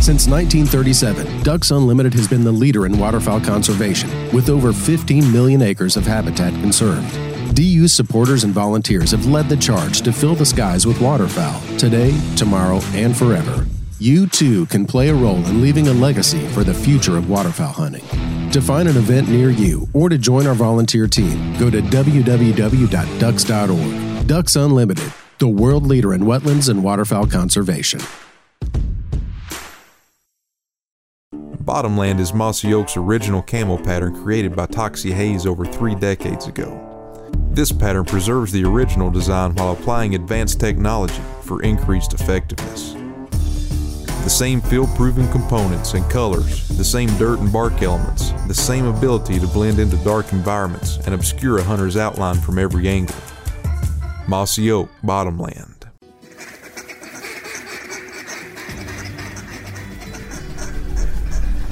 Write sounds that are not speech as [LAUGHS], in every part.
Since 1937, Ducks Unlimited has been the leader in waterfowl conservation, with over 15 million acres of habitat conserved. DU's supporters and volunteers have led the charge to fill the skies with waterfowl today, tomorrow, and forever. You too can play a role in leaving a legacy for the future of waterfowl hunting. To find an event near you or to join our volunteer team, go to www.ducks.org. Ducks Unlimited, the world leader in wetlands and waterfowl conservation. Bottomland is Mossy Oak's original camo pattern created by Toxey Haas over three decades ago. This pattern preserves the original design while applying advanced technology for increased effectiveness. The same field proven components and colors, the same dirt and bark elements, the same ability to blend into dark environments and obscure a hunter's outline from every angle. Mossy Oak Bottomland.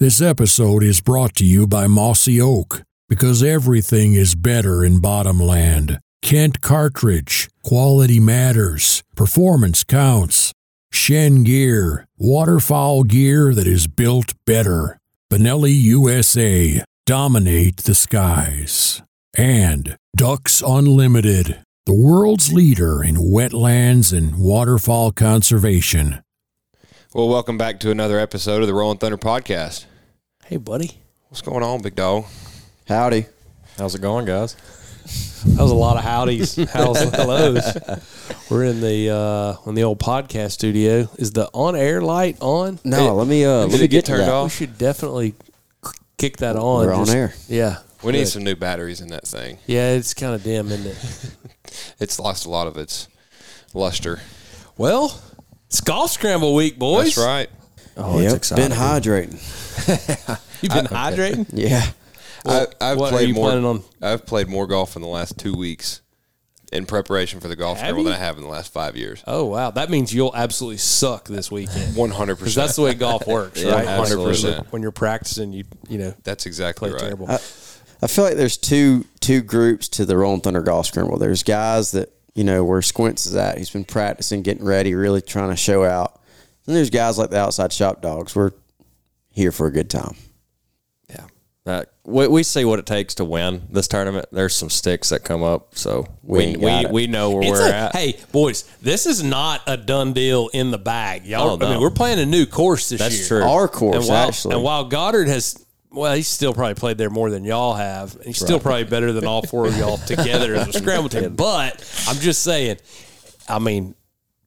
This episode is brought to you by Mossy Oak because everything is better in Bottomland. Kent Cartridge, quality matters, performance counts. Shen Gear, waterfowl gear that is built better. Benelli USA, dominate the skies. And Ducks Unlimited, the world's leader in wetlands and waterfowl conservation. Well, welcome back to another episode of the Rolling Thunder Podcast. Hey, buddy. What's going on, big dog? Howdy. How's it going, guys? That was a lot of howdies, [LAUGHS] how's and hellos. We're in the uh, in the old podcast studio. Is the on air light on? No, let me uh, Did let me get get to turned that. off? We should definitely kick that on. We're on Just- air. Yeah. We need Good. some new batteries in that thing. Yeah, it's kind of dim, isn't it? [LAUGHS] It's lost a lot of its luster. Well, it's golf scramble week, boys. That's right. Oh, yep, it's exciting. been hydrating. [LAUGHS] You've been hydrating. [LAUGHS] Yeah. I, I've what are played you more. planning on? I've played more golf in the last two weeks in preparation for the golf Have scramble than? I have in the last five years. Oh wow, that means you'll absolutely suck this weekend. [LAUGHS] One hundred Because percent. that's the way golf works, Yeah, right? 100%. When you're practicing, you you know That's exactly play right. terrible. I feel like there's two two groups to the Rolling Thunder Golf Scramble. There's guys that you know where Squints is at. He's been practicing, getting ready, really trying to show out. And there's guys like the outside shop dogs. We're here for a good time. Yeah. Uh, we, we see what it takes to win this tournament. There's some sticks that come up, so We we we, we, know where It's we're a- at. Hey, boys, this is not a done deal in the bag. Y'all, Oh, I mean, we're playing a new course this That's year. true. Our course, and while, actually. And while Goddard has, well, he's still probably played there more than y'all have. And he's still probably better than all four of y'all [LAUGHS] together as a scramble team. But I'm just saying, I mean,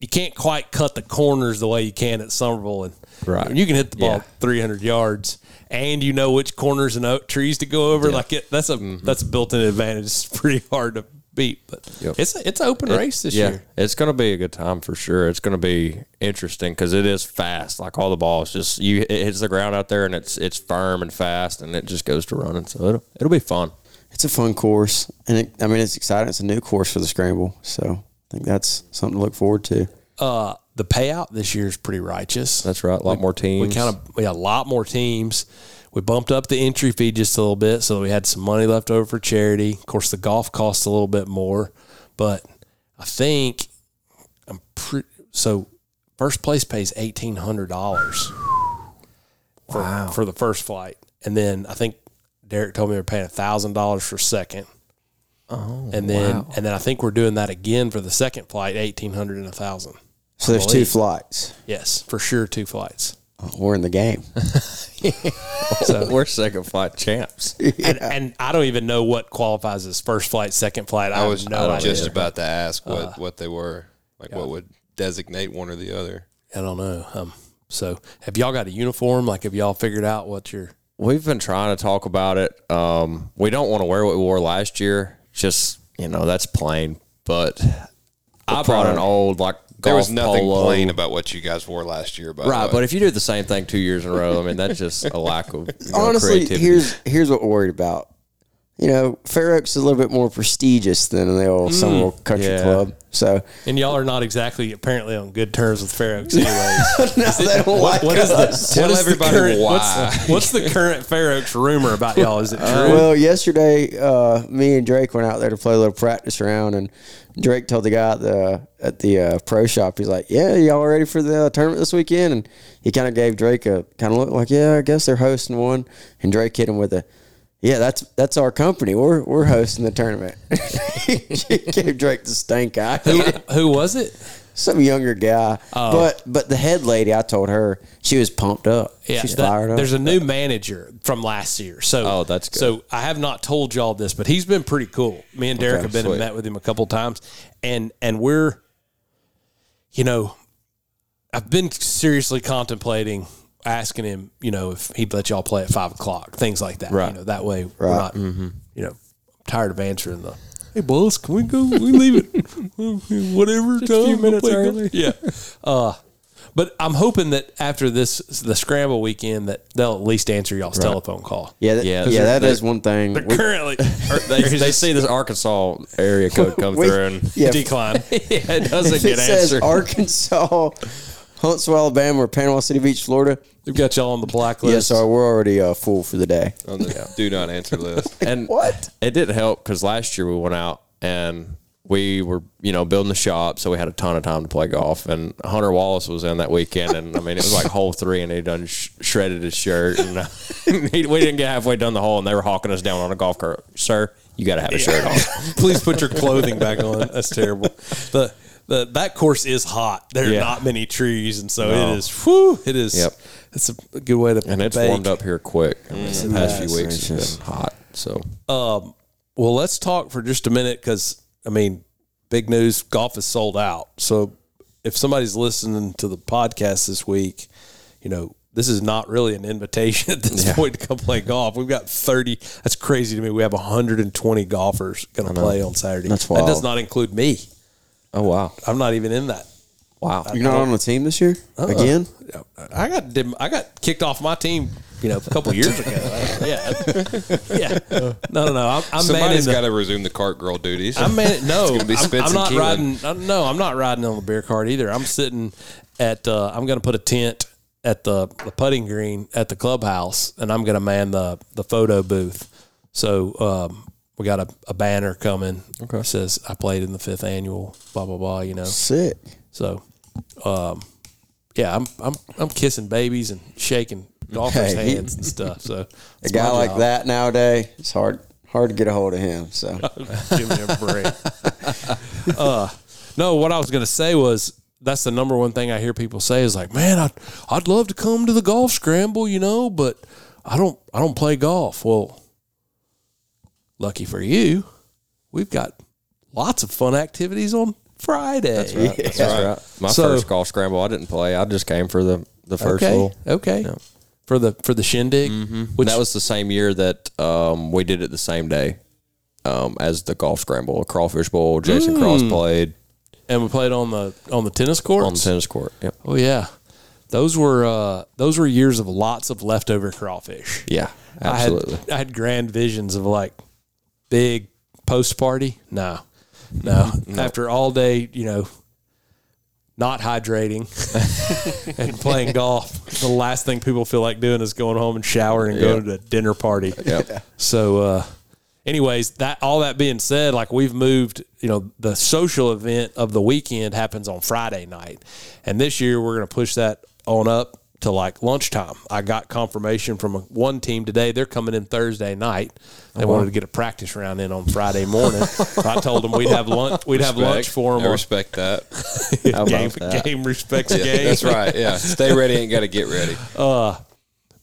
you can't quite cut the corners the way you can at Somerville. And Right. you can hit the ball Yeah. 300 yards. And you know which corners and oak trees to go over. Like it, that's a that's a built-in advantage. It's pretty hard to beat, but Yep. it's a, it's an open race this yeah, year. it's going to be a good time for sure. It's going to be interesting because it is fast. Like all the balls, just you it hits the ground out there and it's it's firm and fast, and it just goes to running. So it'll it'll be fun. It's a fun course, and it, I mean it's exciting. It's a new course for the scramble, so I think that's something to look forward to. Uh, the payout this year is pretty righteous. That's right. A lot more teams. We kind of we had a lot more teams. We bumped up the entry fee just a little bit, so we had some money left over for charity. Of course, the golf costs a little bit more, but I think I'm pretty. So first place pays eighteen hundred dollars for for the first flight, and then I think Derek told me they're paying thousand dollars for second. Oh, and then and then I think we're doing that again for the second flight, eighteen hundred and a thousand. So there's two flights. Yes, for sure, two flights. We're in the game. [LAUGHS] So [LAUGHS] we're second flight champs. [LAUGHS] and, and I don't even know what qualifies as first flight, second flight. I, I was no idea. just about to ask what Uh, what they were, like what would designate one or the other. I don't know. Um, so have y'all got a uniform? Like, have y'all figured out what your We've been trying to talk about it. Um, we don't want to wear what we wore last year. Just you know, that's plain. But I bought an old like There was nothing polo. plain about what you guys wore last year. By the Right, way. but if you do the same thing two years in a row, I mean that's just a lack of you know, Honestly, creativity. here's here's what we're worried about. You know, Fair Oaks is a little bit more prestigious than the old Somerville Country yeah. Club. So And y'all are not exactly apparently on good terms with Fair Oaks, [LAUGHS] anyways. no, they don't like what is the us. Tell what is the everybody current- why. What's the, what's the current Fair Oaks rumor about y'all? Is it true? Well, yesterday, uh, me and Drake went out there to play a little practice round, and Drake told the guy at the at the uh, pro shop, he's like, "Yeah, y'all ready for the uh, tournament this weekend?" And he kind of gave Drake a kind of look like, "Yeah, I guess they're hosting one." And Drake hit him with a, "Yeah, that's that's our company. We're we're hosting the tournament." [LAUGHS] he gave Drake the stank eye. Who was it? Some younger guy, oh. but but the head lady, I told her she was pumped up. She's the- fired up. There's a new manager from last year. So Oh, that's good. So I have not told y'all this, but he's been pretty cool. Me and Derek Okay, have been and met with him a couple times, and and we're, you know, I've been seriously contemplating asking him, you know, if he'd let y'all play at five o'clock, things like that. Right. You know, that way we're Right. not, you know, I'm tired of answering the. Hey, boss, can we go? We leave it [LAUGHS] whatever time. few minutes we'll early. golf. Yeah. [LAUGHS] Uh, but I'm hoping that after this, the scramble weekend, that they'll at least answer y'all's telephone call. yeah, that, Yeah, yeah, they're- that is one thing. They're We- currently [LAUGHS] they, they see this Arkansas area code come we- through and yeah, decline. yeah, it doesn't If get it says answered. Arkansas, Huntsville, Alabama, or Panama City Beach, Florida. We've got y'all on the blacklist. Yes, sir. We're already uh, full for the day. on the do not answer list. [LAUGHS] and What? it didn't help because last year we went out and we were you know building the shop so we had a ton of time to play golf and hunter wallace was in that weekend and i mean it was like hole three and he done sh- shredded his shirt and uh, [LAUGHS] he, we didn't get halfway down the hole and they were hawking us down on a golf cart sir you got to have a shirt on [LAUGHS] Please put your clothing back on. That's terrible. The the that course is hot. There are Yeah. not many trees, and so No. it is. Whew, it is. Yep. It's a good way to and it's bake. warmed up here quick I mean, the past few weeks it's it's been hot so um, Well, let's talk for just a minute because I mean, big news: golf is sold out. So, if somebody's listening to the podcast this week, you know this is not really an invitation [LAUGHS] at this point to come play golf. We've got thirty. That's crazy to me. We have 120 golfers going to play on Saturday. That's wild. That does not include me. Oh wow I'm not even in that. wow You're not on the team this year again? I got dim- I got kicked off my team, you know, a couple [LAUGHS] years ago. yeah, yeah. No, no, no. I'm, I'm manning Somebody's the- got to resume the cart girl duties. I'm man. No, [LAUGHS] gonna be I'm, Spence I'm and not Keelan. riding. uh, No, I'm not riding on the beer cart either. I'm sitting at. Uh, I'm going to put a tent at the, the putting green at the clubhouse, and I'm going to man the the photo booth. So um, we got a, a banner coming. Okay, says I played in the fifth annual. Blah blah blah. You know. Sick. So, um, yeah, I'm I'm I'm kissing babies and shaking golfers' Hey, hands and stuff. So [LAUGHS] A guy like job. that nowadays, it's hard hard to get a hold of him. So [LAUGHS] Give me a break. [LAUGHS] uh, no, what I was going to say was that's the number one thing I hear people say is like, man, I'd I'd love to come to the golf scramble, you know, but I don't I don't play golf. Well, lucky for you, we've got lots of fun activities on Friday. That's right. that's right my So- first golf scramble i didn't play i just came for the the first Okay. hole Okay. For the for the shindig, which that was the same year that um, we did it the same day um, as the golf scramble, a crawfish bowl. Jason Cross played and we played on the on the tennis court. on the tennis court. Yep. Oh yeah, those were uh, those were years of lots of leftover crawfish. Yeah, absolutely. I had, I had grand visions of like big post party. No, no. After all day, you know, not hydrating [LAUGHS] and playing golf, the last thing people feel like doing is going home and showering and going to a dinner party. Yep. So, uh, anyways, that all that being said, like we've moved, you know, the social event of the weekend happens on Friday night, and this year we're going to push that on up to like lunchtime. I got confirmation from a, one team today; they're coming in Thursday night. They wanted to get a practice round in on Friday morning. so [LAUGHS] I told them we'd have lunch. We'd have lunch for them. I them. respect that. [LAUGHS] How about game, that? game respects Yeah, game. that's right. Yeah, stay ready. Ain't got to get ready. [LAUGHS] Uh,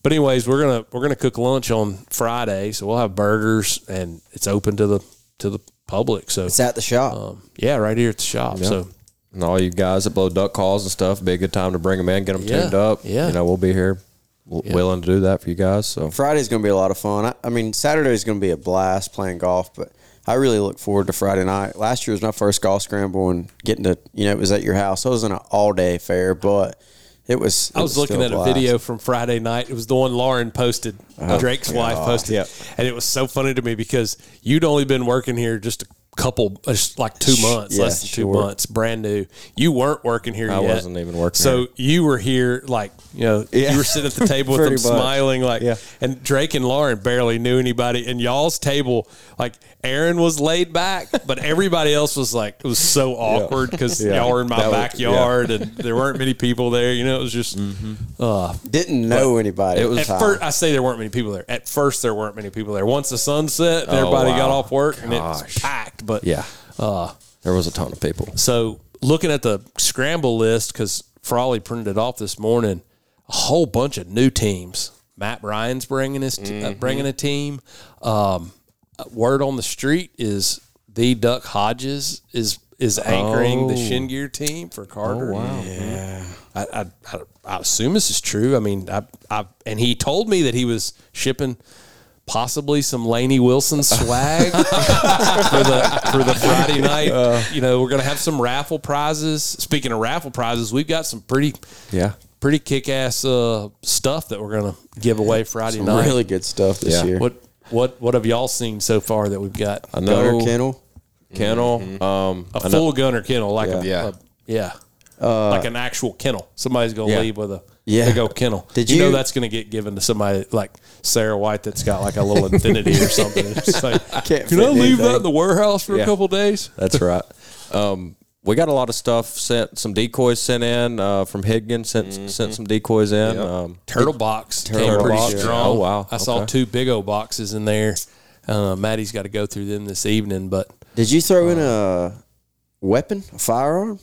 but anyways, we're gonna we're gonna cook lunch on Friday, so we'll have burgers, and it's open to the to the public. So it's at the shop. um, yeah, right here at the shop. So And all you guys that blow duck calls and stuff, be a good time to bring them in, get them Yeah, tuned up. yeah. You know, we'll be here w- willing to do that for you guys. So Friday's going to be a lot of fun. I, I mean, Saturday's going to be a blast playing golf, but I really look forward to Friday night. Last year was my first golf scramble and getting to you know it was at your house. So it wasn't an all day affair, but it was. it I was looking still at a blast. video from Friday night. It was the one Lauren posted. Oh, Drake's wife posted, Yep. and it was so funny to me because you'd only been working here just a couple, just like two months, yeah, less than two months, brand new. You weren't working here I yet. wasn't even working So here. you were here, like you know, Yeah. you were sitting at the [LAUGHS] table with them, much. smiling, like. Yeah. And Drake and Lauren barely knew anybody, and y'all's table, like Aaron was laid back, but everybody else was like, it was so awkward because y'all were in my That was- backyard and there weren't many people there. You know, it was just. Uh, Didn't know anybody. it was- at first, I say there weren't many people there. At first, there weren't many people there. Once the sun set, and everybody got off work, and it was Gosh. Packed. But Yeah. there was a ton of people. so looking at the scramble list because Frawley printed it off this morning, a whole bunch of new teams. Matt Bryan's bringing his t- uh, bringing a team. Um, uh, word on the street is the Duck Hodges is is anchoring the Shin Gear team for Carter. wow! Yeah, I, I, I, I assume this is true. I mean, I, I and he told me that he was shipping possibly some Lainey Wilson swag [LAUGHS] for the for the Friday night. you know, we're gonna have some raffle prizes. Speaking of raffle prizes, we've got some pretty Yeah. pretty kick ass uh, stuff that we're gonna give away Friday Some night. really good stuff this Yeah. year. What what what have y'all seen so far that we've got? I Gunner know Kennel. Kennel. Mm-hmm. Um, A I know- full gunner kennel, like a Yeah. yeah, yeah. like an actual kennel. Somebody's gonna Yeah. leave with a Yeah. big old kennel. Did you know that's gonna get given to somebody like Sarah White that's got like a little Infiniti or something? It's like, [LAUGHS] Can't can I leave that in the warehouse for a Yeah. couple days? That's right. Um, we got a lot of stuff sent. Some decoys sent in uh, from Higdon. Sent sent some decoys in. Um, Turtle box came Turtle pretty box, strong. Oh, wow. I saw two big old boxes in there. Uh, Maddie's got to go through them this evening, but Did you throw in a weapon, a firearm?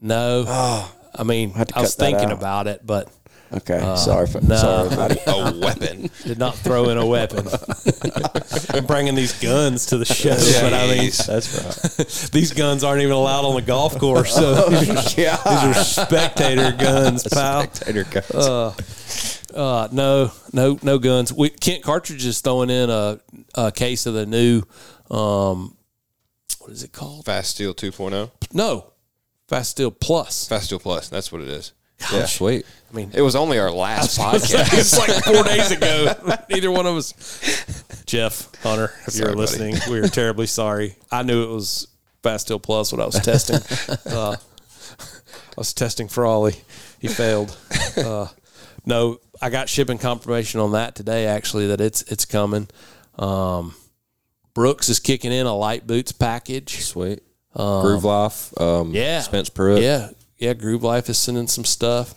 no. I mean, had I was thinking out. about it, but Okay, sorry, for, no. sorry, buddy. [LAUGHS] A weapon. did not throw in a weapon. [LAUGHS] I'm bringing these guns to the show, but I mean, that's right. [LAUGHS] these guns aren't even allowed on the golf course. So these, are, these are spectator guns, pal. Spectator guns. Uh, no, no, no guns. We, Kent Cartridge is throwing in a, a case of the new, um, what is it called? Fast Steel 2.0. No, Fast Steel Plus. Fast Steel Plus. That's what it is. Yeah, sweet. I mean, It was only our last podcast. it's like four days ago. [LAUGHS] Neither one of us. Jeff Hunter, if Sorry, you're buddy. listening, we are terribly sorry. I knew it was Fast Steel Plus when I was testing. [LAUGHS] uh, I was testing for Ollie. He failed. Uh, no, I got shipping confirmation on that today. Actually, that it's it's coming. Um, Brooks is kicking in a light boots package. Sweet. Groove Life. Um, Yeah, Spence Pruitt. Yeah, yeah. Groove Life is sending some stuff.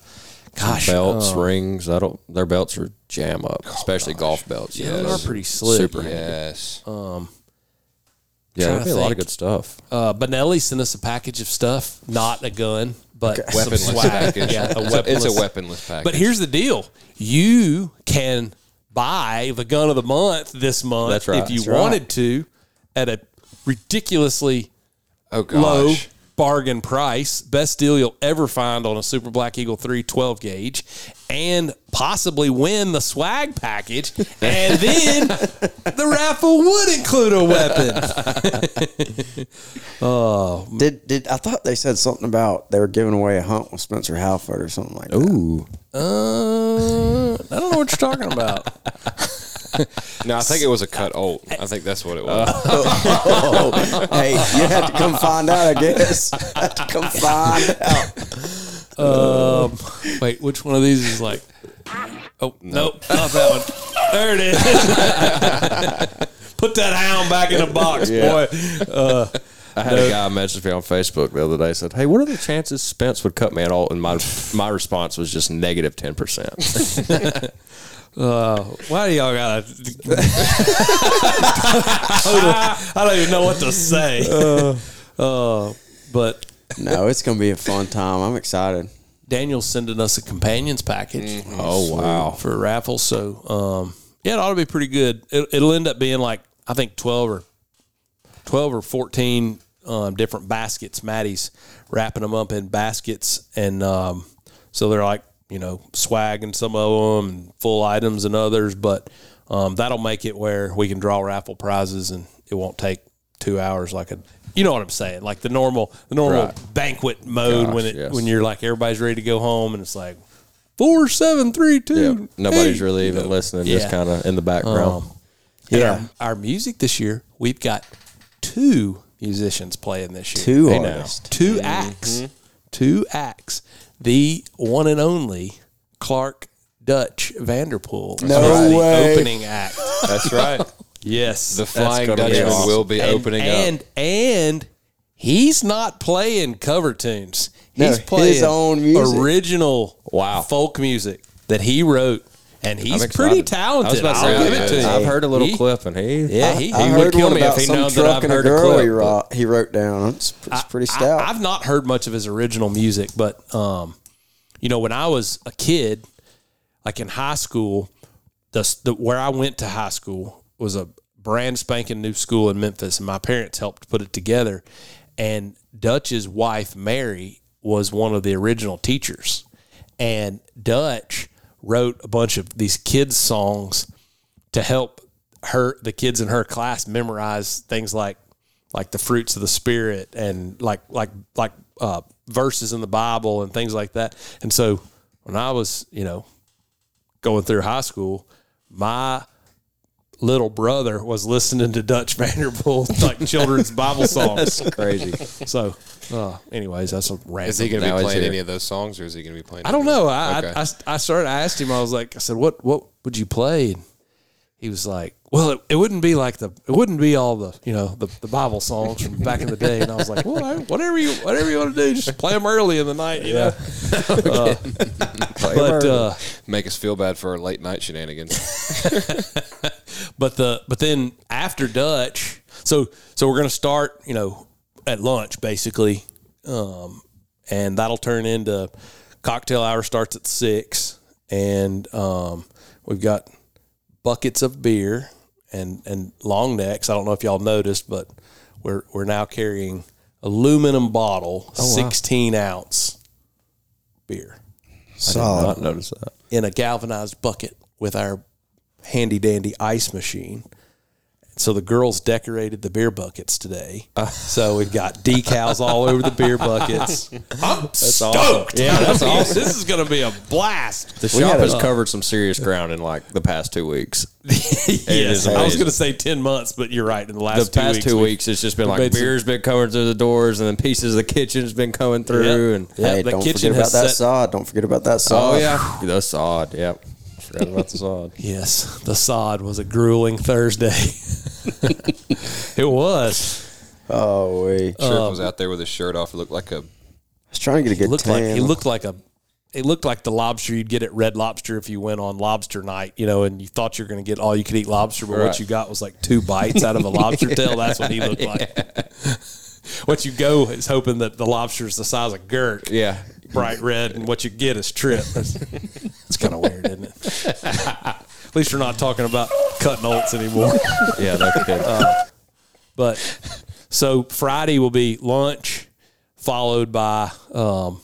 Gosh, Belts, uh, rings. I don't. Their belts are jam up, especially golf belts. yeah, Yeah, they are pretty slick. Super. yes. Yeah, trying there'll be a lot of good stuff. Uh, Benelli sent us a package of stuff, not a gun, but some Weaponless swag. package. Yeah, a it's, a, it's a weaponless- weaponless package. But here's the deal: you can buy the gun of the month this month That's right. if you That's right. wanted to at a ridiculously oh gosh. low bargain price, best deal you'll ever find on a Super Black Eagle 312 gauge, and possibly win the swag package. And [LAUGHS] then the raffle would include a weapon. [LAUGHS] Oh, did did I thought they said something about they were giving away a hunt with Spencer Halford or something like that? Ooh. Uh, I don't know what you're talking about. [LAUGHS] No, I think it was a cut old. I think that's what it was. [LAUGHS] hey, you had to come find out. I guess [LAUGHS] had to come find out. Um, wait, which one of these is like? Oh, nope, not that one. There it is. [LAUGHS] Put that hound back in the box, boy. Uh, I had a guy message me on Facebook the other day. Said, "Hey, what are the chances Spence would cut me at all?" And my my response was just negative ten percent. Uh, why do y'all gotta? [LAUGHS] I don't even know what to say. Uh, but No, it's gonna be a fun time. I'm excited. Daniel's sending us a companions package. Oh wow! for a raffle. So um, yeah, it ought to be pretty good. It, it'll end up being like I think twelve or twelve or fourteen um, different baskets. Maddie's wrapping them up in baskets, and um, so they're like you know swag and some of them, and full items and others. But um, that'll make it where we can draw raffle prizes, and it won't take two hours like a you know what I'm saying like the normal the normal Right. banquet mode when it yes. when you're like everybody's ready to go home and it's like four seven three two Yeah, nobody's hey. really even listening, just kind of in the background. Um, Yeah. our, our music this year we've got two musicians playing this year Two artists. 2 acts two acts the one and only Clark Dutch Vanderpool No is the way. opening act That's right. [LAUGHS] yes The Flying Dutchman awesome. will be and, opening and, up. And he's not playing cover tunes. He's No, his own music. original Wow. folk music that he wrote. And he's pretty talented. I was about to I'll say, give it to you. I've heard a little He- clip, and he Yeah, he, I he heard would kill one me about if he some knows that I've and a heard a girl clip. he, wrote, he wrote down. It's, it's pretty stout. I, have not heard much of his original music, but um, you know, when I was a kid, like in high school, the, the where I went to high school was a brand spanking new school in Memphis, and my parents helped put it together. And Dutch's wife Mary was one of the original teachers, and Dutch wrote a bunch of these kids songs to help her the kids in her class memorize things like like the fruits of the spirit and like like like uh, verses in the Bible and things like that. And so when I was you know going through high school, my little brother was listening to Dutch [LAUGHS] Vanderpool like children's Bible [LAUGHS] songs. That's crazy. So, uh, anyways, that's a random. Is he going to be he's playing any of those songs, or is he going to be playing? I don't know. I, Okay. I, I, I started. I asked him. I was like, I said, "What what would you play?" And he was like, "Well, it, it wouldn't be like the it wouldn't be all the you know the, the Bible songs from back in the day." And I was like, "Well, I- whatever you whatever you want to do, just play them early in the night, you know." [LAUGHS] Uh, but uh, Make us feel bad for our late night shenanigans. But the but then after Dutch, so so we're gonna start, you know, at lunch basically, um, and that'll turn into cocktail hour starts at six, and um, we've got buckets of beer and and long necks. I don't know if y'all noticed, but we're we're now carrying aluminum bottle, sixteen ounce beer Solid. Not notice that. in a galvanized bucket with our handy dandy ice machine. So the girls decorated the beer buckets today. so we've got decals all over the beer buckets. [LAUGHS] I'm stoked. Yeah, that's [LAUGHS] awesome. This is going to be a blast. The shop had a- has covered some serious ground in like the past two weeks. [LAUGHS] yes, I was going to say ten months, but you're right. In the The last two past weeks, two weeks, it's just been like made some- beer's been coming through the doors, and then pieces of the kitchen's been coming through, Yep. and Yep, hey, the don't kitchen forget about that set- sod. Don't forget about that oh, sod. oh yeah, the sod. Yep, forgot about the sod. [LAUGHS] Yes, the sod was a grueling Thursday. [LAUGHS] it was. Oh wait. I Sheriff was out there with his shirt off. It looked like a was trying to get a good looked tan. like he looked like a it looked like the lobster you'd get at Red Lobster if you went on lobster night, you know, and you thought you were going to get all you could eat lobster, but what you got was like two bites out of a lobster [LAUGHS] tail. That's what he looked like. what you go is hoping that the lobster is the size of Gert, Yeah, bright red, and what you get is Tripp. [LAUGHS] That's, it's kind of weird, isn't it? At least you're not talking about cutting oats anymore. [LAUGHS] yeah, no kidding. But so Friday will be lunch, followed by um,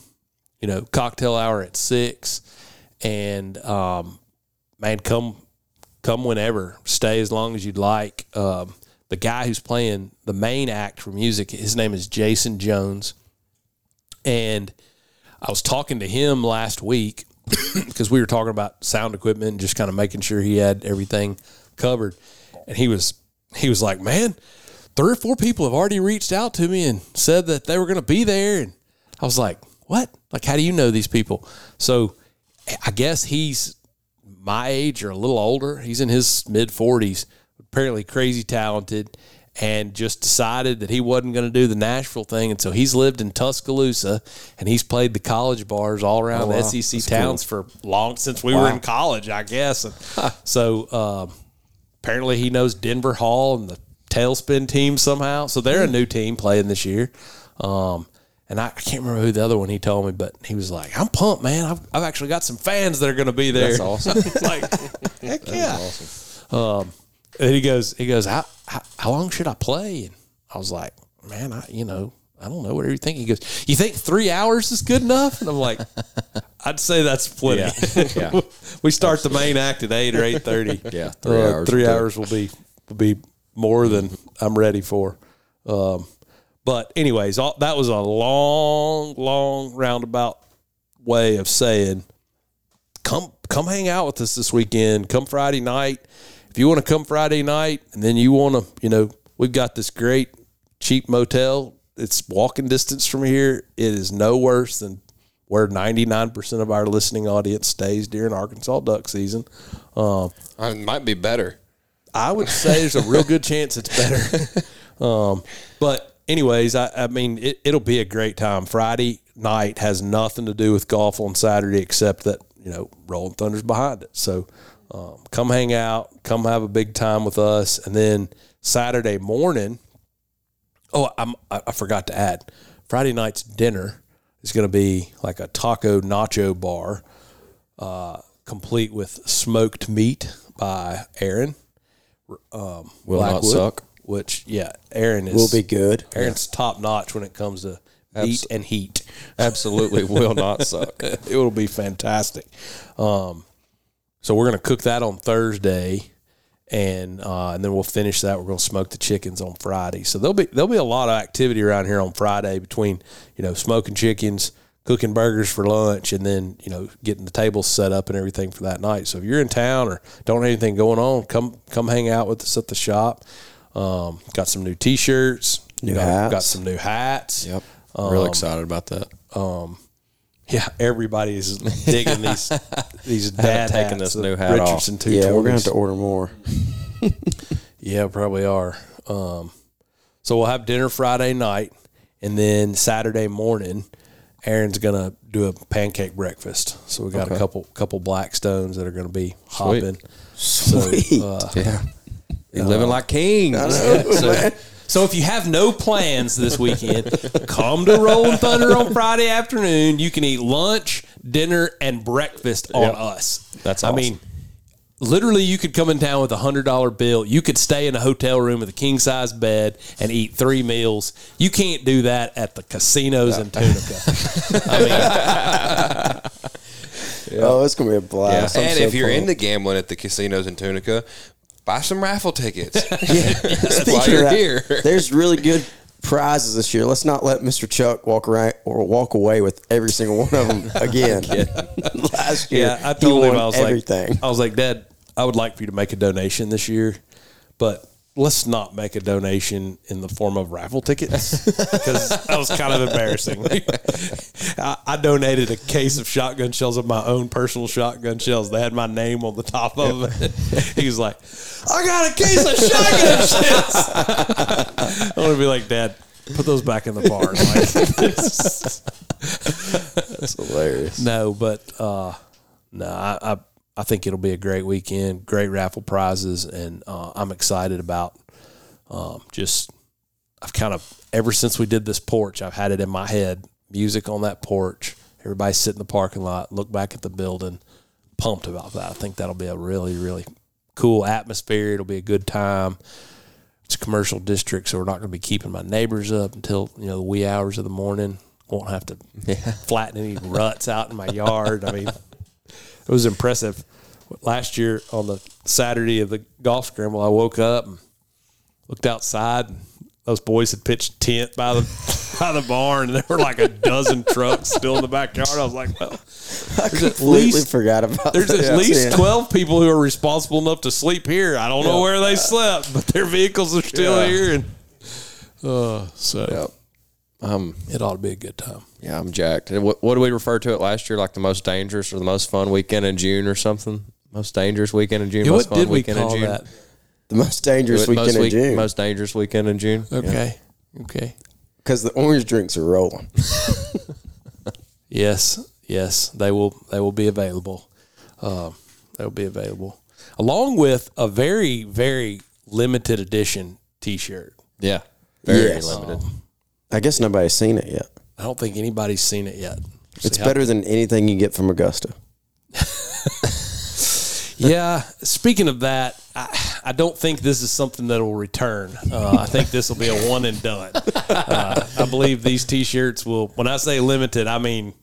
you know cocktail hour at six, and um, man, come come whenever, stay as long as you'd like. Um, the guy who's playing the main act for music, his name is Jason Jones, and I was talking to him last week [COUGHS] because we were talking about sound equipment and just kind of making sure he had everything covered. And he was he was like, "Man, three or four people have already reached out to me and said that they were going to be there." And I was like, "What? Like, how do you know these people?" So I guess he's my age or a little older. He's in his mid forties, apparently crazy talented, and just decided that he wasn't going to do the Nashville thing. And so he's lived in Tuscaloosa and he's played the college bars all around the SEC towns for long since we were in college, I guess. And so um, apparently he knows Denver Hall and the Tailspin team somehow. So they're a new team playing this year. Um, and I, I can't remember who the other one he told me, but he was like, "I'm pumped, man. I've, I've actually got some fans that are going to be there." That's awesome. [LAUGHS] Like, [LAUGHS] heck yeah. Um, and he goes, he goes, how, how how long should I play? And I was like, man, I you know, I don't know. Whatever you think. He goes, you think three hours is good enough? And I'm like, [LAUGHS] I'd say that's plenty. [LAUGHS] Yeah. we start the main act at eight or eight thirty. [LAUGHS] Yeah, three Uh, hours Three will hours will be will be more than I'm ready for. Um, but anyways, all, that was a long, long roundabout way of saying, come come hang out with us this weekend. Come Friday night. If you want to come Friday night, and then you want to, you know, we've got this great cheap motel. It's walking distance from here. It is no worse than where 99% of our listening audience stays during Arkansas duck season. Um, Uh, It might be better. I would say there's a real good chance it's better. [LAUGHS] um, but anyways, I, I mean, it, it'll be a great time. Friday night has nothing to do with golf on Saturday except that you know Rolling Thunder's behind it. So um, come hang out, come have a big time with us, and then Saturday morning. Oh, I'm, I forgot to add, Friday night's dinner is going to be like a taco nacho bar, uh, complete with smoked meat by Aaron. Um, Will not suck. Which yeah, Aaron is Will be good. Aaron's top notch when it comes to meat and heat. Absolutely will not suck. [LAUGHS] it will be fantastic. Um, so we're gonna cook that on Thursday, and uh, and then we'll finish that. We're gonna smoke the chickens on Friday. So there'll be there'll be a lot of activity around here on Friday between you know smoking chickens, cooking burgers for lunch, and then you know getting the tables set up and everything for that night. So if you're in town or don't have anything going on, come come hang out with us at the shop. Um, got some new T-shirts, New got, hats. got some new hats. Yep. Real excited about that. Yeah, everybody is digging these [LAUGHS] these dad taken hats, this new hat off. Richardson two Yeah, we're gonna have to order more. [LAUGHS] Yeah, probably are. Um, so we'll have dinner Friday night, and then Saturday morning, Aaron's gonna do a pancake breakfast. So we got a couple couple Blackstones that are gonna be hopping. Sweet. So, uh, Yeah. [LAUGHS] You're living like kings. so, so if you have no plans this weekend, [LAUGHS] come to Rolling Thunder on Friday afternoon. You can eat lunch, dinner, and breakfast on Yep. us. That's I mean, literally, you could come in town with a hundred dollar bill. You could stay in a hotel room with a king size bed and eat three meals. You can't do that at the casinos in Tunica. [LAUGHS] I mean, Oh, it's gonna be a blast. I'm and so if you're pumped. into gambling at the casinos in Tunica, buy some raffle tickets. [LAUGHS] [LAUGHS] Speaking while of you're that, here. there's really good [LAUGHS] prizes this year. Let's not let Mr. Chuck walk around or walk away with every single one of them again. Last year, yeah, I he told him I was everything. like, I was like, Dad, I would like for you to make a donation this year, but let's not make a donation in the form of raffle tickets [LAUGHS] because that was kind of embarrassing. [LAUGHS] I, I donated a case of shotgun shells of my own personal shotgun shells. They had my name on the top of it. [LAUGHS] he was like, I got a case of shotgun shells. I want to be like, Dad, put those back in the barn. Like, That's hilarious. no, but uh, no, I, I I think it'll be a great weekend, great raffle prizes, and uh, I'm excited about um, just. I've kind of ever since we did this porch, I've had it in my head. Music on that porch, everybody sit in the parking lot, look back at the building, pumped about that. I think that'll be a really really cool atmosphere. It'll be a good time. It's a commercial district, so we're not going to be keeping my neighbors up until you know the wee hours of the morning. Won't have to [LAUGHS] flatten any ruts out in my yard. I mean, it was impressive. Last year on the Saturday of the golf scramble, I woke up and looked outside. And those boys had pitched a tent by the [LAUGHS] by the barn, and there were like a dozen [LAUGHS] trucks still in the backyard. I was like, well, I completely least forgot about there's that. at least twelve people who are responsible enough to sleep here. I don't know where they slept, but their vehicles are still Yeah. here, and uh, so Yep. Um, it ought to be a good time. yeah, I'm jacked. And What, what do we refer to it last year? Like the most dangerous or the most fun weekend in June or something? Most dangerous weekend in June. Yeah, most what fun did we weekend call in June. that? the most dangerous most weekend in June Most dangerous weekend in June. Yeah. Okay, okay. because the orange drinks are rolling. [LAUGHS] Yes, yes, they will. They will be available. Um, they will be available along with a very, very limited edition T-shirt. Yeah. Very Yes. limited. I guess nobody's seen it yet. I don't think anybody's seen it yet. It's See how- better than anything you get from Augusta. [LAUGHS] Yeah. Speaking of that, I, I don't think this is something that will return. Uh, I think this will be a one and done. Uh, I believe these T-shirts will. When I say limited, I mean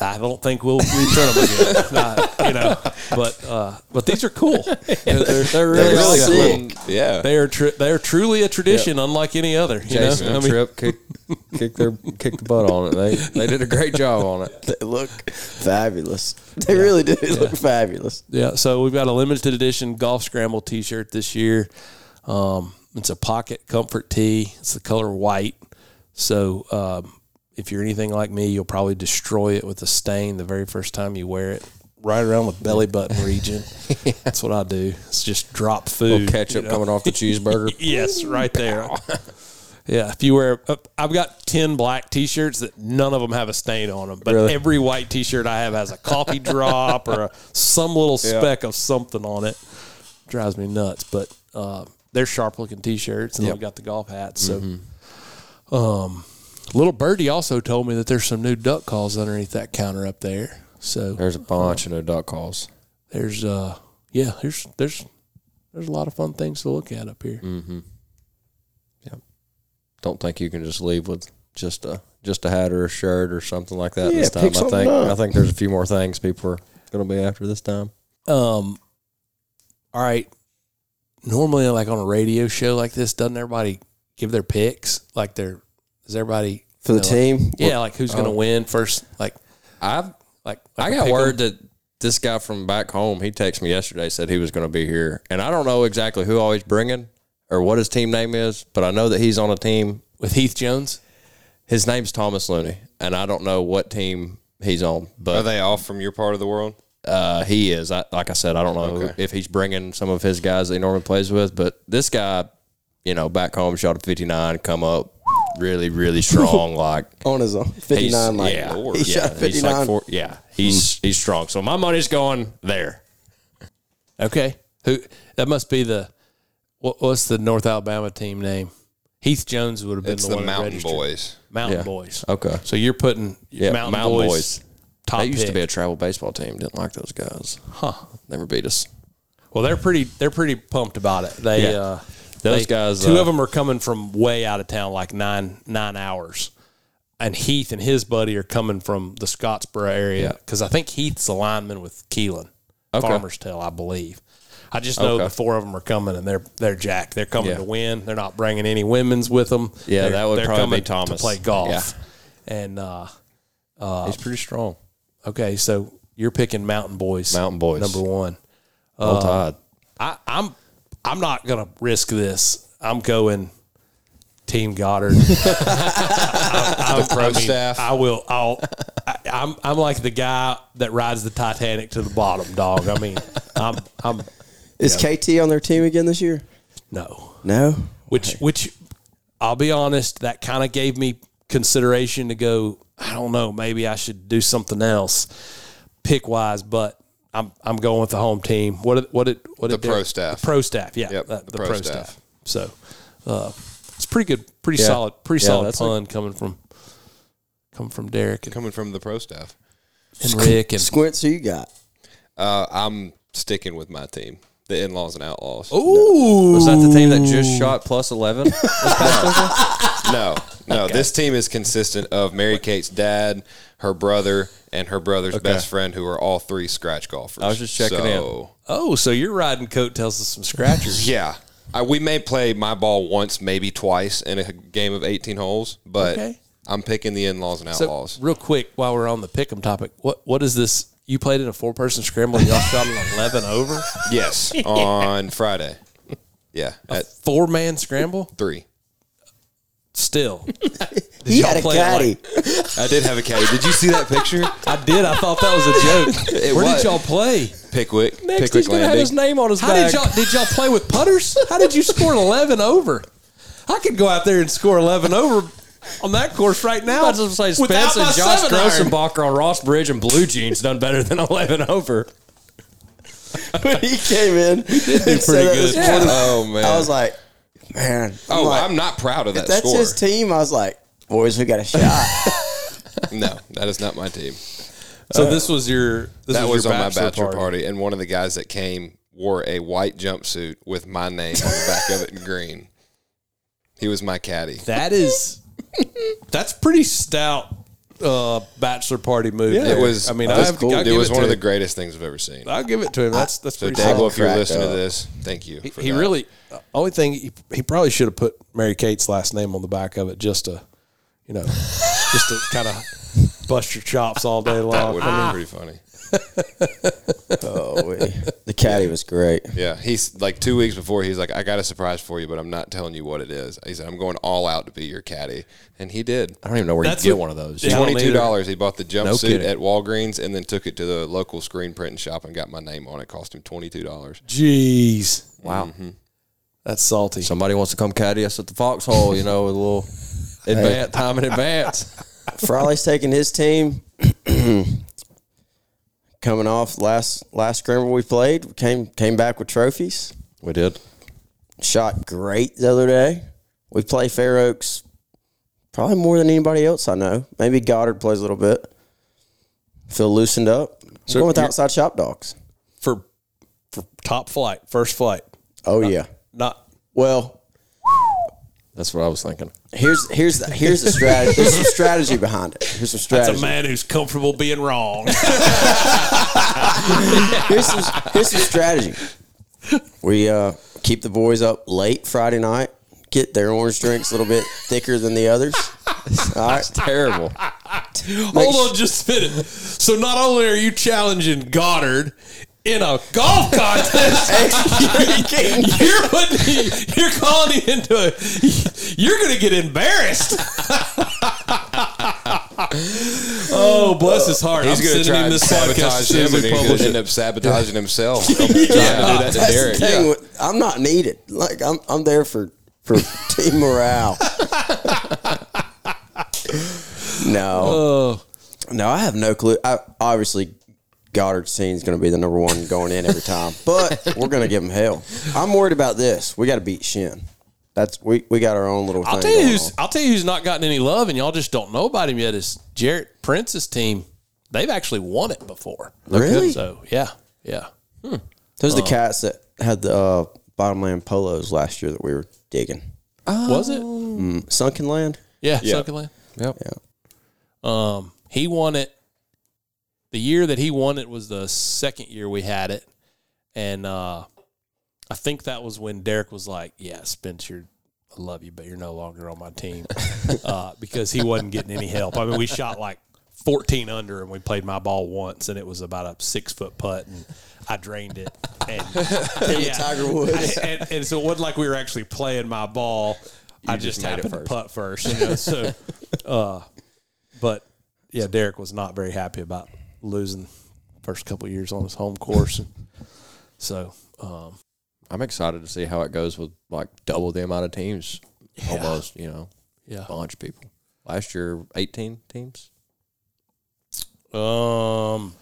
I don't think we'll reprint them again. Not, you know, but uh, but these are cool. [LAUGHS] They're, they're, they're really, They're really sick. cool. Yeah. They are tr- they are truly a tradition, unlike any other. You Jason know, and Tripp kick, kick their kick the butt on it. They they did a great job on it. [LAUGHS] They look fabulous. They really do look fabulous. Yeah, so we've got a limited edition golf scramble T-shirt this year. Um, it's a pocket comfort tee. It's the color white. So um, if you're anything like me, you'll probably destroy it with a stain the very first time you wear it, right around the belly button region. [LAUGHS] That's what I do. It's just drop food. Ketchup you know? coming off the cheeseburger. [LAUGHS] Yes, right there. [LAUGHS] Yeah, if you wear, uh, I've got ten black T-shirts that none of them have a stain on them, but Really? every white T-shirt I have has a coffee drop or a, some little speck of something on it. Drives me nuts, but uh, they're sharp looking T-shirts, and Yep. they've got the golf hats. So, um, little birdie also told me that there's some new duck calls underneath that counter up there. So There's a bunch of new duck calls. there's, uh, yeah, there's there's there's a lot of fun things to look at up here. Mm-hmm. Yeah. Don't think you can just leave with just a just a hat or a shirt or something like that Yeah, this time. pick I think up. I think there's a few more things people are going to be after this time. Um, all right. Normally, like on a radio show like this, doesn't everybody give their picks? Like, their does everybody For the know, team? Like, yeah, like who's going to win first? Like, I've like, I like a got pick 'em? word that this guy from back home, he texted me yesterday, said he was going to be here. And I don't know exactly who all he's bringing or what his team name is, but I know that he's on a team. with Heath Jones. His name's Thomas Looney, and I don't know what team he's on, But Are they all from your part of the world? uh, he is. I, like I said, I don't know Okay. if he's bringing some of his guys that he normally plays with, but this guy, you know, back home shot a 59, come up really, really strong. [LAUGHS] like On his own. 59, like, yeah, he yeah, shot [LAUGHS] he's 59. like four, yeah, he's he's strong. So my money's going there. Okay, who that must be the what, what's the North Alabama team name? Heath Jones would have been It's the, the one Mountain. Boys. Mountain Yeah. Boys. Okay. So you're putting Yeah, Mountain, Mountain, Boys, Boys. top That used to be a travel baseball team. Didn't like those guys. huh. Never beat us. Well, they're pretty. They're pretty pumped about it. They, Yeah. uh, Those they- guys, Two uh, of them are coming from way out of town, like nine nine hours, and Heath and his buddy are coming from the Scottsboro area Yeah. because I think Heath's a lineman with Keelan, Okay. Farmers Tail, I believe. I just know Okay. the four of them are coming, and they're they're jacked. They're coming Yeah. to win. They're not bringing any women's with them. Yeah, They're- that would they're probably be Thomas. to play golf. Yeah. And uh, He's pretty strong. okay, so you're picking Mountain Boys. Mountain Boys. number one. All tied. I, I'm I'm not gonna risk this. I'm going Team Goddard. [LAUGHS] I, I, pro I mean, staff. I will. I'll. I, I'm I'm like the guy that rides the Titanic to the bottom, dog. I mean, I'm I'm Is KT on their team again this year? no. No. Which which I'll be honest, that kind of gave me consideration to go. I don't know. Maybe I should do something else, pick wise. But I'm I'm going with the home team. What did- what did what The did pro Derek- staff. The pro staff. Yeah, Yep, uh, the the, pro pro, staff. staff. So uh, it's pretty good, pretty Yeah. solid, pretty Yeah, solid that's a- pun coming from coming from Derek and, Coming from the pro staff. and Rick and Squints, who you got? Uh, I'm sticking with my team, the In-Laws and Outlaws. ooh. Was that the team that just shot plus 11? [LAUGHS] No, no. This team is consistent of Mary Kate's dad, her brother, and her brother's best friend, who are all three scratch golfers. I was just checking in. Oh, so you're riding coattails of some scratchers. [LAUGHS] Yeah, I, we may play my ball once, maybe twice in a game of 18 holes, but Okay. I'm picking the In-Laws and So, Outlaws. real quick, while we're on the pick'em topic, what what is this? You played in a four person scramble. Y'all [LAUGHS] shot an eleven over. yes, [LAUGHS] on Friday. Yeah, at Four man scramble. three. Still, [LAUGHS] He y'all had a play it caddy. I did have a caddy. Did you see that picture? [LAUGHS] I did. I thought that was a joke. [LAUGHS] It Where was. did y'all play? Pickwick. Next, Pickwick he's going to have his name on his How back. did y'all did y'all play with putters? How did you score an eleven over? I could go out there and score eleven over on that course right now. I was just say without Spence and Josh. Grossenbacher on Ross Bridge and Blue Jeans done better than 11 over. when he came in, he did do pretty good. Oh man. I was like, man. I'm oh, like, I'm not proud of that if that's score. his team. I was like, boys, we got a shot. [LAUGHS] [LAUGHS] No, that is not my team. So this was your this that was, your on my bachelor bachelor party. and one of the guys that came wore a white jumpsuit with my name on the back of it in green. He was my caddy. That is that's pretty stout uh, bachelor party move. It was. I mean, uh, I have, I'll it was it one to of the greatest things I've ever seen. I'll give it to him. That's that's So, pretty. Daggle, solid. if you're cracked listening to this, thank you. for he that. really uh, only thing he, he probably should have put Mary Kate's last name on the back of it just to, you know, just to kind of bust your chops all day long. [LAUGHS] That long. would have been pretty funny. Oh, wait. the caddy was great. Yeah, he's like two weeks before. He's like, "I got a surprise for you, but I'm not telling you what it is." He said, "I'm going all out to be your caddy," and he did. I don't even know where That's you get what- one of those. Yeah. Twenty two dollars. He bought the jumpsuit kidding. at Walgreens and then took it to the local screen printing shop and got my name on it. Cost him twenty two dollars. Jeez, Wow. Mm-hmm. that's salty. Somebody wants to come caddy us at the foxhole, you know, with a little [LAUGHS] advance, time in advance. [LAUGHS] Frawley's taking his team. [CLEARS THROAT] Coming off last last scramble we played, came came back with trophies. We did. Shot great the other day. We play Fair Oaks probably more than anybody else I know. Maybe Goddard plays a little bit. Feel loosened up. So going with outside shop dogs. for for top flight, first flight. Oh yeah. Not Well, That's what I was thinking. here's here's the, here's the strategy. There's some strategy behind it. Here's some that's strategy. a man who's comfortable being wrong. here's some here's some strategy. We uh, keep the boys up late Friday night. Get their orange drinks a little bit thicker than the others. All right. Terrible. Hold on just a minute. So not only are you challenging Goddard in a golf contest, [LAUGHS] you're putting, you're calling him into a. You're going to get embarrassed. [LAUGHS] oh, bless his heart! He's I'm going to sending try him and this podcast sabotage as soon him, as and we he's gonna end it. up sabotaging himself. [LAUGHS] Trying to do that to That's Derek. the thing. with- I'm not needed. Like I'm I'm there for for team morale. no, Oh, no, I have no clue. I, obviously, Goddard's scene is going to be the number one going in every time, but we're going to give him hell. I'm worried about this. We got to beat Shin. That's we, we got our own little. I'll tell you going who's on. I'll tell you who's not gotten any love, and y'all just don't know about him yet. Is Jarrett Prince's team? They've actually won it before. Really? So yeah, yeah. Those are the cats that had the uh, bottomland polos last year that we were digging. Was it? Sunken land. Yeah, Yeah. Sunken Land. Yep. Um, he won it. The year that he won it was the second year we had it, and uh, I think that was when Derek was like, "Yeah, Spencer, I love you, but you're no longer on my team," [LAUGHS] uh, because he wasn't getting any help. I mean, we shot like 14 under, and we played my ball once, and it was about a six foot putt, and I drained it. And [LAUGHS] yeah. Tiger Woods. and, and so it wasn't like we were actually playing my ball. I just, just it happened to first. putt first, you know. So, uh, but yeah, Derek was not very happy about losing first couple of years on his home course. And [LAUGHS] so, um, I'm excited to see how it goes with like double the amount of teams. Almost, you know, yeah. bunch of people. Last year, 18 teams. Um,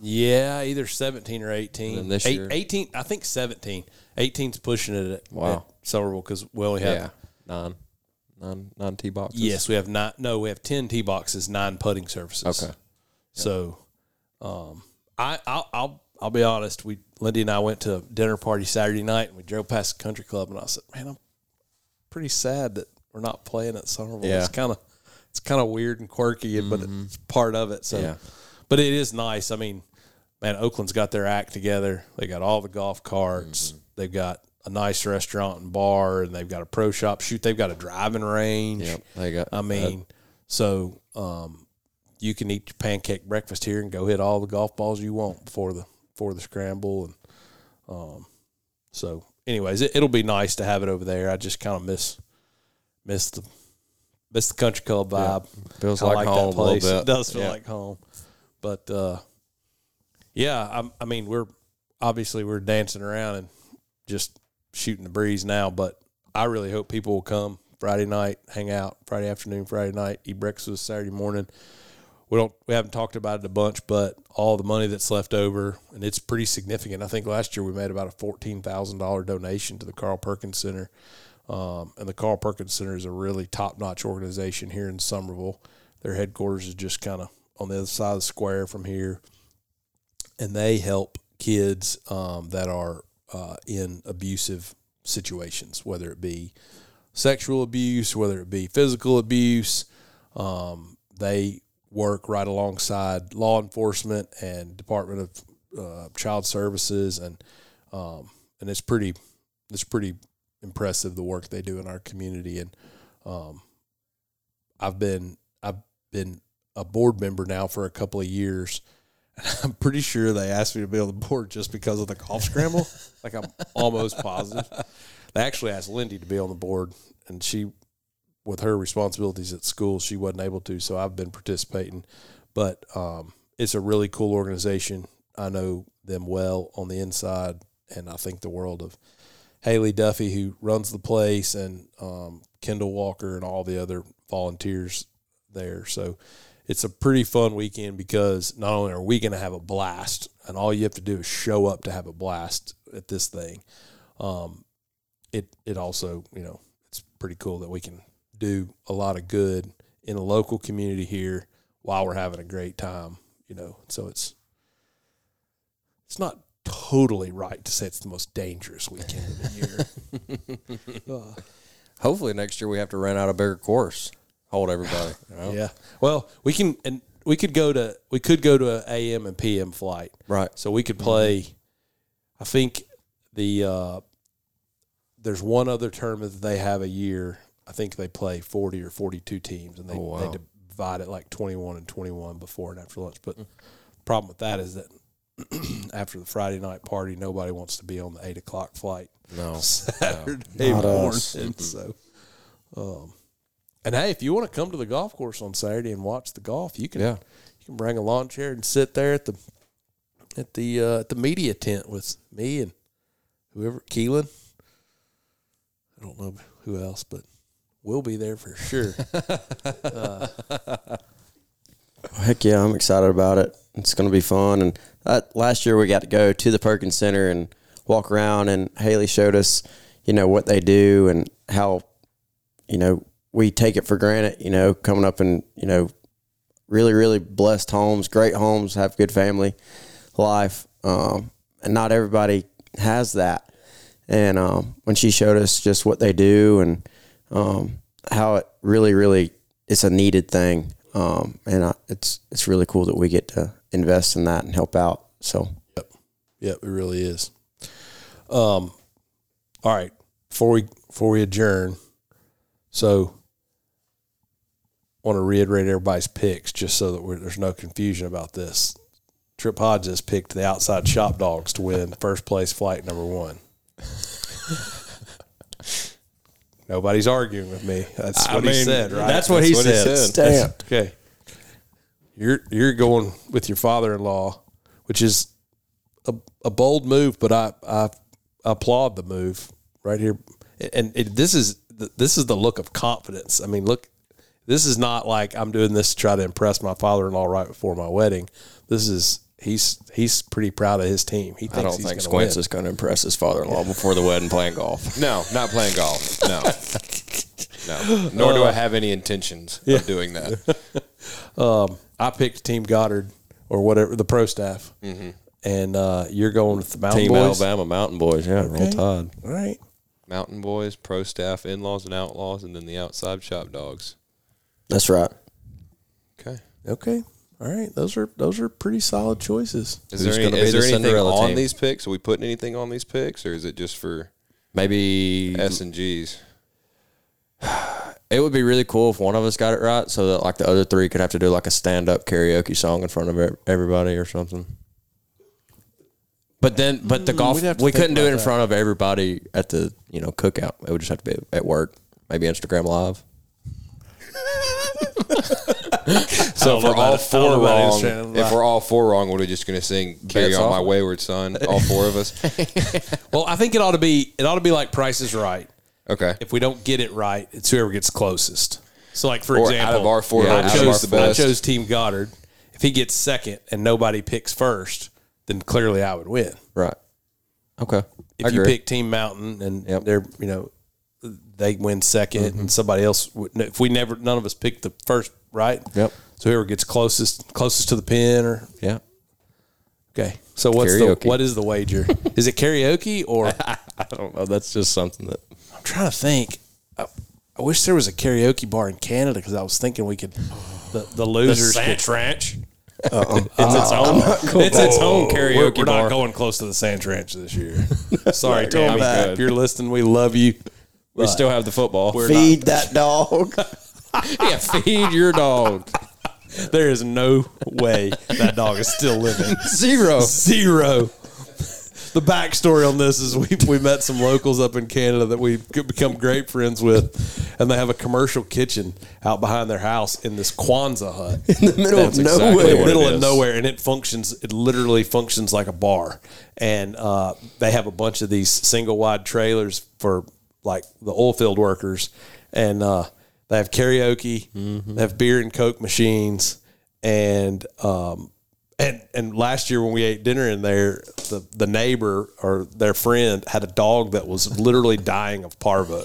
yeah, either 17 or 18. And this Eight- year- 18, I think 17. 18's pushing it at, Wow. at Somerville because we only have, Yeah, nine, nine, nine tee boxes. yes, we have nine, no, we have 10 tee boxes, nine putting surfaces. Okay. So, um, I, I'll, I'll, I'll be honest. We, Lindy and I went to a dinner party Saturday night and we drove past the country club and I said, man, I'm pretty sad that we're not playing at Somerville. Yeah. It's kind of, it's kind of weird and quirky, but it's part of it. So, Yeah. but it is nice. I mean, man, Oakland's got their act together. They got all the golf carts. They've got a nice restaurant and bar, and they've got a pro shop. Shoot, they've got a driving range. Yep. They got. I mean, so um, you can eat your pancake breakfast here and go hit all the golf balls you want before the before the scramble, and um, so anyways, it, it'll be nice to have it over there. I just kind of miss miss the miss the country club vibe. Feels Kinda like home a little bit. It does feel Yeah. like home, but uh, yeah, I, I mean, we're obviously we're dancing around and just shooting the breeze now, but I really hope people will come Friday night, hang out Friday afternoon, Friday night, eat breakfast Saturday morning. We don't we haven't talked about it a bunch, but all the money that's left over, and it's pretty significant. I think last year we made about a fourteen thousand dollar donation to the Carl Perkins Center. Um, and the Carl Perkins Center is a really top notch organization here in Somerville. Their headquarters is just kind of on the other side of the square from here. And they help kids um, that are uh, in abusive situations, whether it be sexual abuse, whether it be physical abuse. Um, they work right alongside law enforcement and Department of uh, Child Services, and um, and it's pretty it's pretty impressive the work they do in our community. And um, I've been I've been a board member now for a couple of years. [LAUGHS] I'm pretty sure they asked me to be on the board just because of the golf scramble. like I'm almost positive. They actually asked Lindy to be on the board, and she, with her responsibilities at school, she wasn't able to. So I've been participating. But um, it's a really cool organization. I know them well on the inside, and I think the world of Haley Duffy, who runs the place, and um, Kendall Walker, and all the other volunteers there. So it's a pretty fun weekend because not only are we going to have a blast, and all you have to do is show up to have a blast at this thing. Um, it it also you know it's pretty cool that we can do a lot of good in a local community here while we're having a great time. You know, so it's it's not totally right to say it's the most dangerous weekend of the year. uh, [LAUGHS] [LAUGHS] Hopefully next year we have to rent out a bigger course, hold everybody. you know? Yeah. Well, we can and we could go to we could go to an AM and PM flight. Right. So we could play. I think the uh, there's one other tournament that they have a year. I think they play forty or forty two teams, and they Oh, wow. they divide it like twenty one and twenty one before and after lunch. But the problem with that is that [CLEARS THROAT] after the Friday night party, nobody wants to be on the eight o'clock flight. No. [LAUGHS] Saturday Not morning. [LAUGHS] So, um, and hey, if you want to come to the golf course on Saturday and watch the golf, you can. Yeah. You can bring a lawn chair and sit there at the at the uh, at the media tent with me and whoever Keelan. I don't know who else, but we'll be there for sure. [LAUGHS] Heck yeah, I'm excited about it. It's going to be fun. And uh, last year we got to go to the Perkins Center and walk around, and Haley showed us, you know, what they do and how, you know, we take it for granted. You know, coming up in, you know, really really blessed homes, great homes, have good family life, um, and not everybody has that. And um, when she showed us just what they do and um, how it really, really, it's a needed thing, um, and I, it's it's really cool that we get to invest in that and help out. So Yep, Yep. it really is. Um, all right. Before we before we adjourn, so I want to reiterate everybody's picks just so that we're, there's no confusion about this. Tripp Hodges picked the outside shop dogs to win first place flight number one. [LAUGHS] Nobody's arguing with me. That's I what he said, right? That's what he what he said. said. stamped. Okay. You're you're going with your father-in-law, which is a, a bold move, but I, I applaud the move right here. And it, this is this is the look of confidence. I mean, look, this is not like I'm doing this to try to impress my father-in-law right before my wedding. This is he's he's pretty proud of his team. He thinks I don't he's think gonna Squints win. is going to impress his father-in-law before the wedding playing golf. [LAUGHS] No, not playing golf. No. No. Nor do I have any intentions of doing that. [LAUGHS] Um, I picked Team Goddard or whatever the pro staff, and uh, you're going with the Mountain Team Boys. Alabama Mountain Boys. Yeah, roll Okay. tide. All right. Mountain boys, pro staff, in laws and outlaws, and then the outside shop dogs. That's right. Okay. Okay. All right. Those are those are pretty solid choices. Is Who's there, any, gonna be is the anything Cinderella on team? these picks? Are we putting anything on these picks, or is it just for Maybe S and G's? [SIGHS] it would be really cool if one of us got it right, so that like the other three could have to do like a stand-up karaoke song in front of everybody or something. But then, but the mm, golf we'd have to we think couldn't do it in that. front of everybody at the you know cookout. It would just have to be at work, maybe Instagram live. So if we're all four wrong, if we're all four wrong, are just going to sing "Carry On. My Wayward Son"? All four of us. [LAUGHS] Well, I think it ought to be it ought to be like Price is Right. Okay. If we don't get it right, it's whoever gets closest. So, like for Or out example, of our four, I who's chose, the best? I chose Team Goddard. If he gets second and nobody picks first, then clearly I would win. Right. Okay. If I you agree. pick Team Mountain and Yep. they're you know they win 2nd and mm-hmm. somebody else would, if we never none of us picked the first right. Yep. So whoever gets closest closest to the pin or Yeah. okay. So what's Karaoke. the what is the wager? is it karaoke or [LAUGHS] I don't know. That's just something that I'm trying to think. I, I wish there was a karaoke bar in Canada because I was thinking we could the the losers could Ranch. Uh-uh. [LAUGHS] it's its uh-uh. own. It's its own karaoke we're, we're bar. not going close to the Sand Ranch this year. [LAUGHS] Sorry, Tammy. If you're listening, we love you. We still have the football. Feed that dog. [LAUGHS] yeah, feed your dog. There is no way that dog is still living. Zero. Zero. The backstory on this is we, we met some locals up in Canada that we've become great friends with, and they have a commercial kitchen out behind their house in this Quonset hut. [LAUGHS] in the middle That's of exactly nowhere. what it middle of is. nowhere, and it functions. It literally functions like a bar, and uh, they have a bunch of these single wide trailers for like the oil field workers, and uh, they have karaoke, Mm-hmm. they have beer and coke machines, and um, and and last year when we ate dinner in there, the the neighbor or their friend had a dog that was literally [LAUGHS] dying of parvo.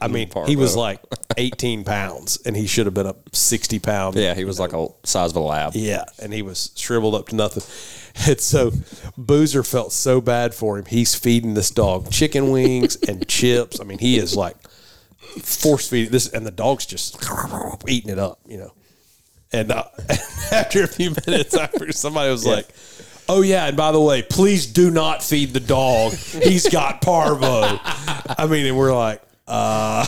I mean, he was like 18 pounds, and he should have been a 60 pound. Yeah, he was like a size of a lab. Yeah, and he was shriveled up to nothing. [LAUGHS] And so Boozer felt so bad for him. He's feeding this dog chicken wings and [LAUGHS] chips. I mean, he is like force feeding this, and the dog's just eating it up, you know. And uh, [LAUGHS] after a few minutes, after somebody was like, "Oh yeah, and by the way, please do not feed the dog. He's got parvo." I mean, and we're like, uh,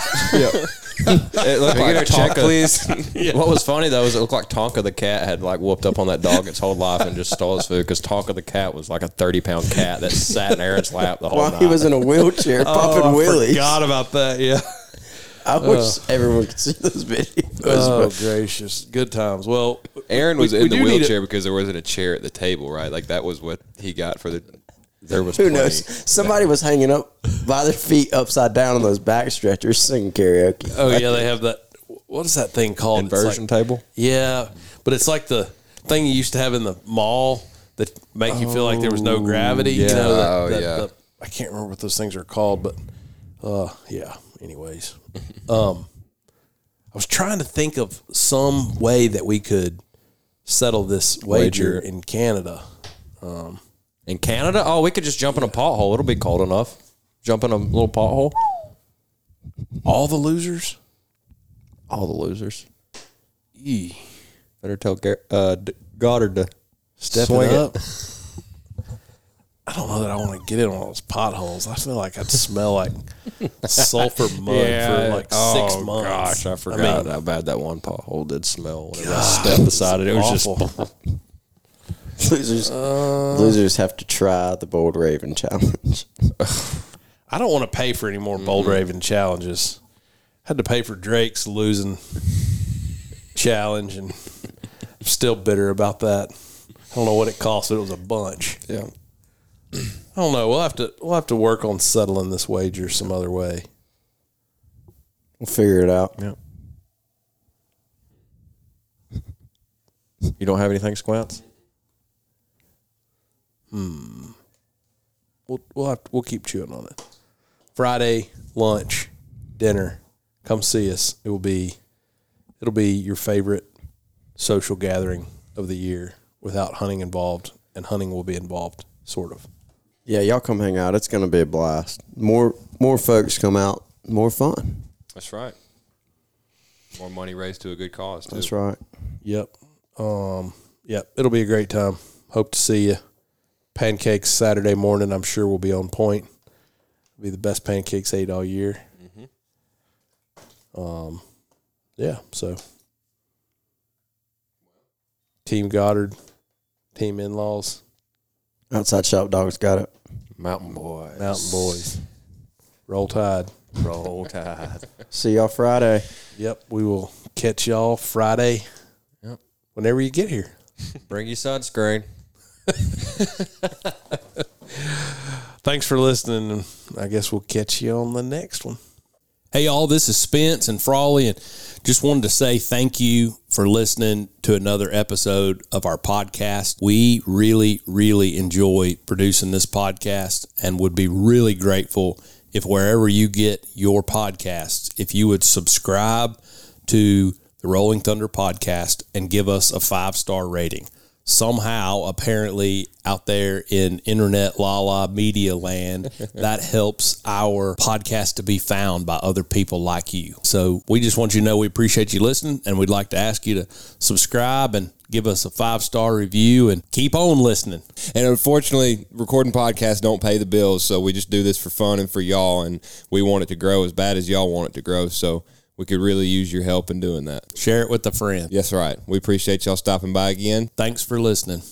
[LAUGHS] It looked we like get our check, Tonka. please? [LAUGHS] What was funny though is it looked like Tonka the cat had like whooped up on that dog its whole life and just stole his food because Tonka the cat was like a thirty pound cat that sat in Aaron's lap the whole While night. he was in a wheelchair [LAUGHS] oh, popping oh, I wheelies. forgot about that. Yeah. I wish oh. everyone could see those videos. Oh but gracious, good times. Well, Aaron was we- in we the do need wheelchair because there wasn't a chair at the table, right? Like that was what he got for the. There was who plenty. knows? Somebody was hanging up by their feet upside down on those back stretchers singing karaoke. Oh yeah, they have that. What is that thing called? It's Inversion like- table. Yeah, but it's like the thing you used to have in the mall that make you feel like there was no gravity. You know, that, Oh, that- yeah. the- I can't remember what those things are called, but uh, yeah. Anyways, um, I was trying to think of some way that we could settle this wager, Wager. in Canada. In Canada, oh, we could just jump in a pothole. It'll be cold enough. Jump in a little pothole. All the losers. All the losers. Yee. Better tell Gar- uh, D- Goddard to Step swing it up. [LAUGHS] I don't know that I want to get in one of those potholes. I feel like I'd smell like [LAUGHS] sulfur mud for like six oh, months. Gosh, I forgot how bad that one pothole did smell. Whenever I stepped beside it, it was awful. just [LAUGHS] [LAUGHS] Losers, uh. losers have to try the Bold Raven challenge. [LAUGHS] I don't want to pay for any more Bold mm-hmm. Raven challenges. I Had to pay for Drake's losing challenge, and I'm still bitter about that. I don't know what it cost, but it was a bunch. yeah. I don't know. We'll have to we'll have to work on settling this wager some other way. We'll figure it out. Yeah. You don't have anything, Squats? We'll we'll have we'll keep chewing on it. Friday lunch, dinner. Come see us. It will be it'll be your favorite social gathering of the year without hunting involved, and hunting will be involved, sort of. Yeah, y'all come hang out. It's going to be a blast. More more folks come out, more fun. That's right. More money raised to a good cause. Too. That's right. Yep. Um. Yep. It'll be a great time. Hope to see you. Pancakes Saturday morning. I'm sure will be on point. Be the best pancakes ate all year. Um. Yeah. So. Team Goddard, Team In Laws, Outside Shop Dogs got it. Mountain Boys, Mountain Boys, Roll Tide. Roll Tide. [LAUGHS] See y'all Friday. Yep. We will catch y'all Friday. Yep. Whenever you get here. Bring your sunscreen. [LAUGHS] Thanks for listening. I guess we'll catch you on the next one. Hey, y'all, this is Spence and Frawley, and just wanted to say thank you for listening to another episode of our podcast. We really, really enjoy producing this podcast and would be really grateful if wherever you get your podcasts, if you would subscribe to the Rolling Thunder podcast and give us a five star rating. Somehow, apparently, out there in internet la la media land, [LAUGHS] that helps our podcast to be found by other people like you. So we just want you to know we appreciate you listening and we'd like to ask you to subscribe and give us a five star review and keep on listening. And unfortunately, recording podcasts don't pay the bills, so we just do this for fun and for y'all, and we want it to grow as bad as y'all want it to grow. So we could really use your help in doing that. Share it with a friend. Yes, right. We appreciate y'all stopping by again. Thanks for listening.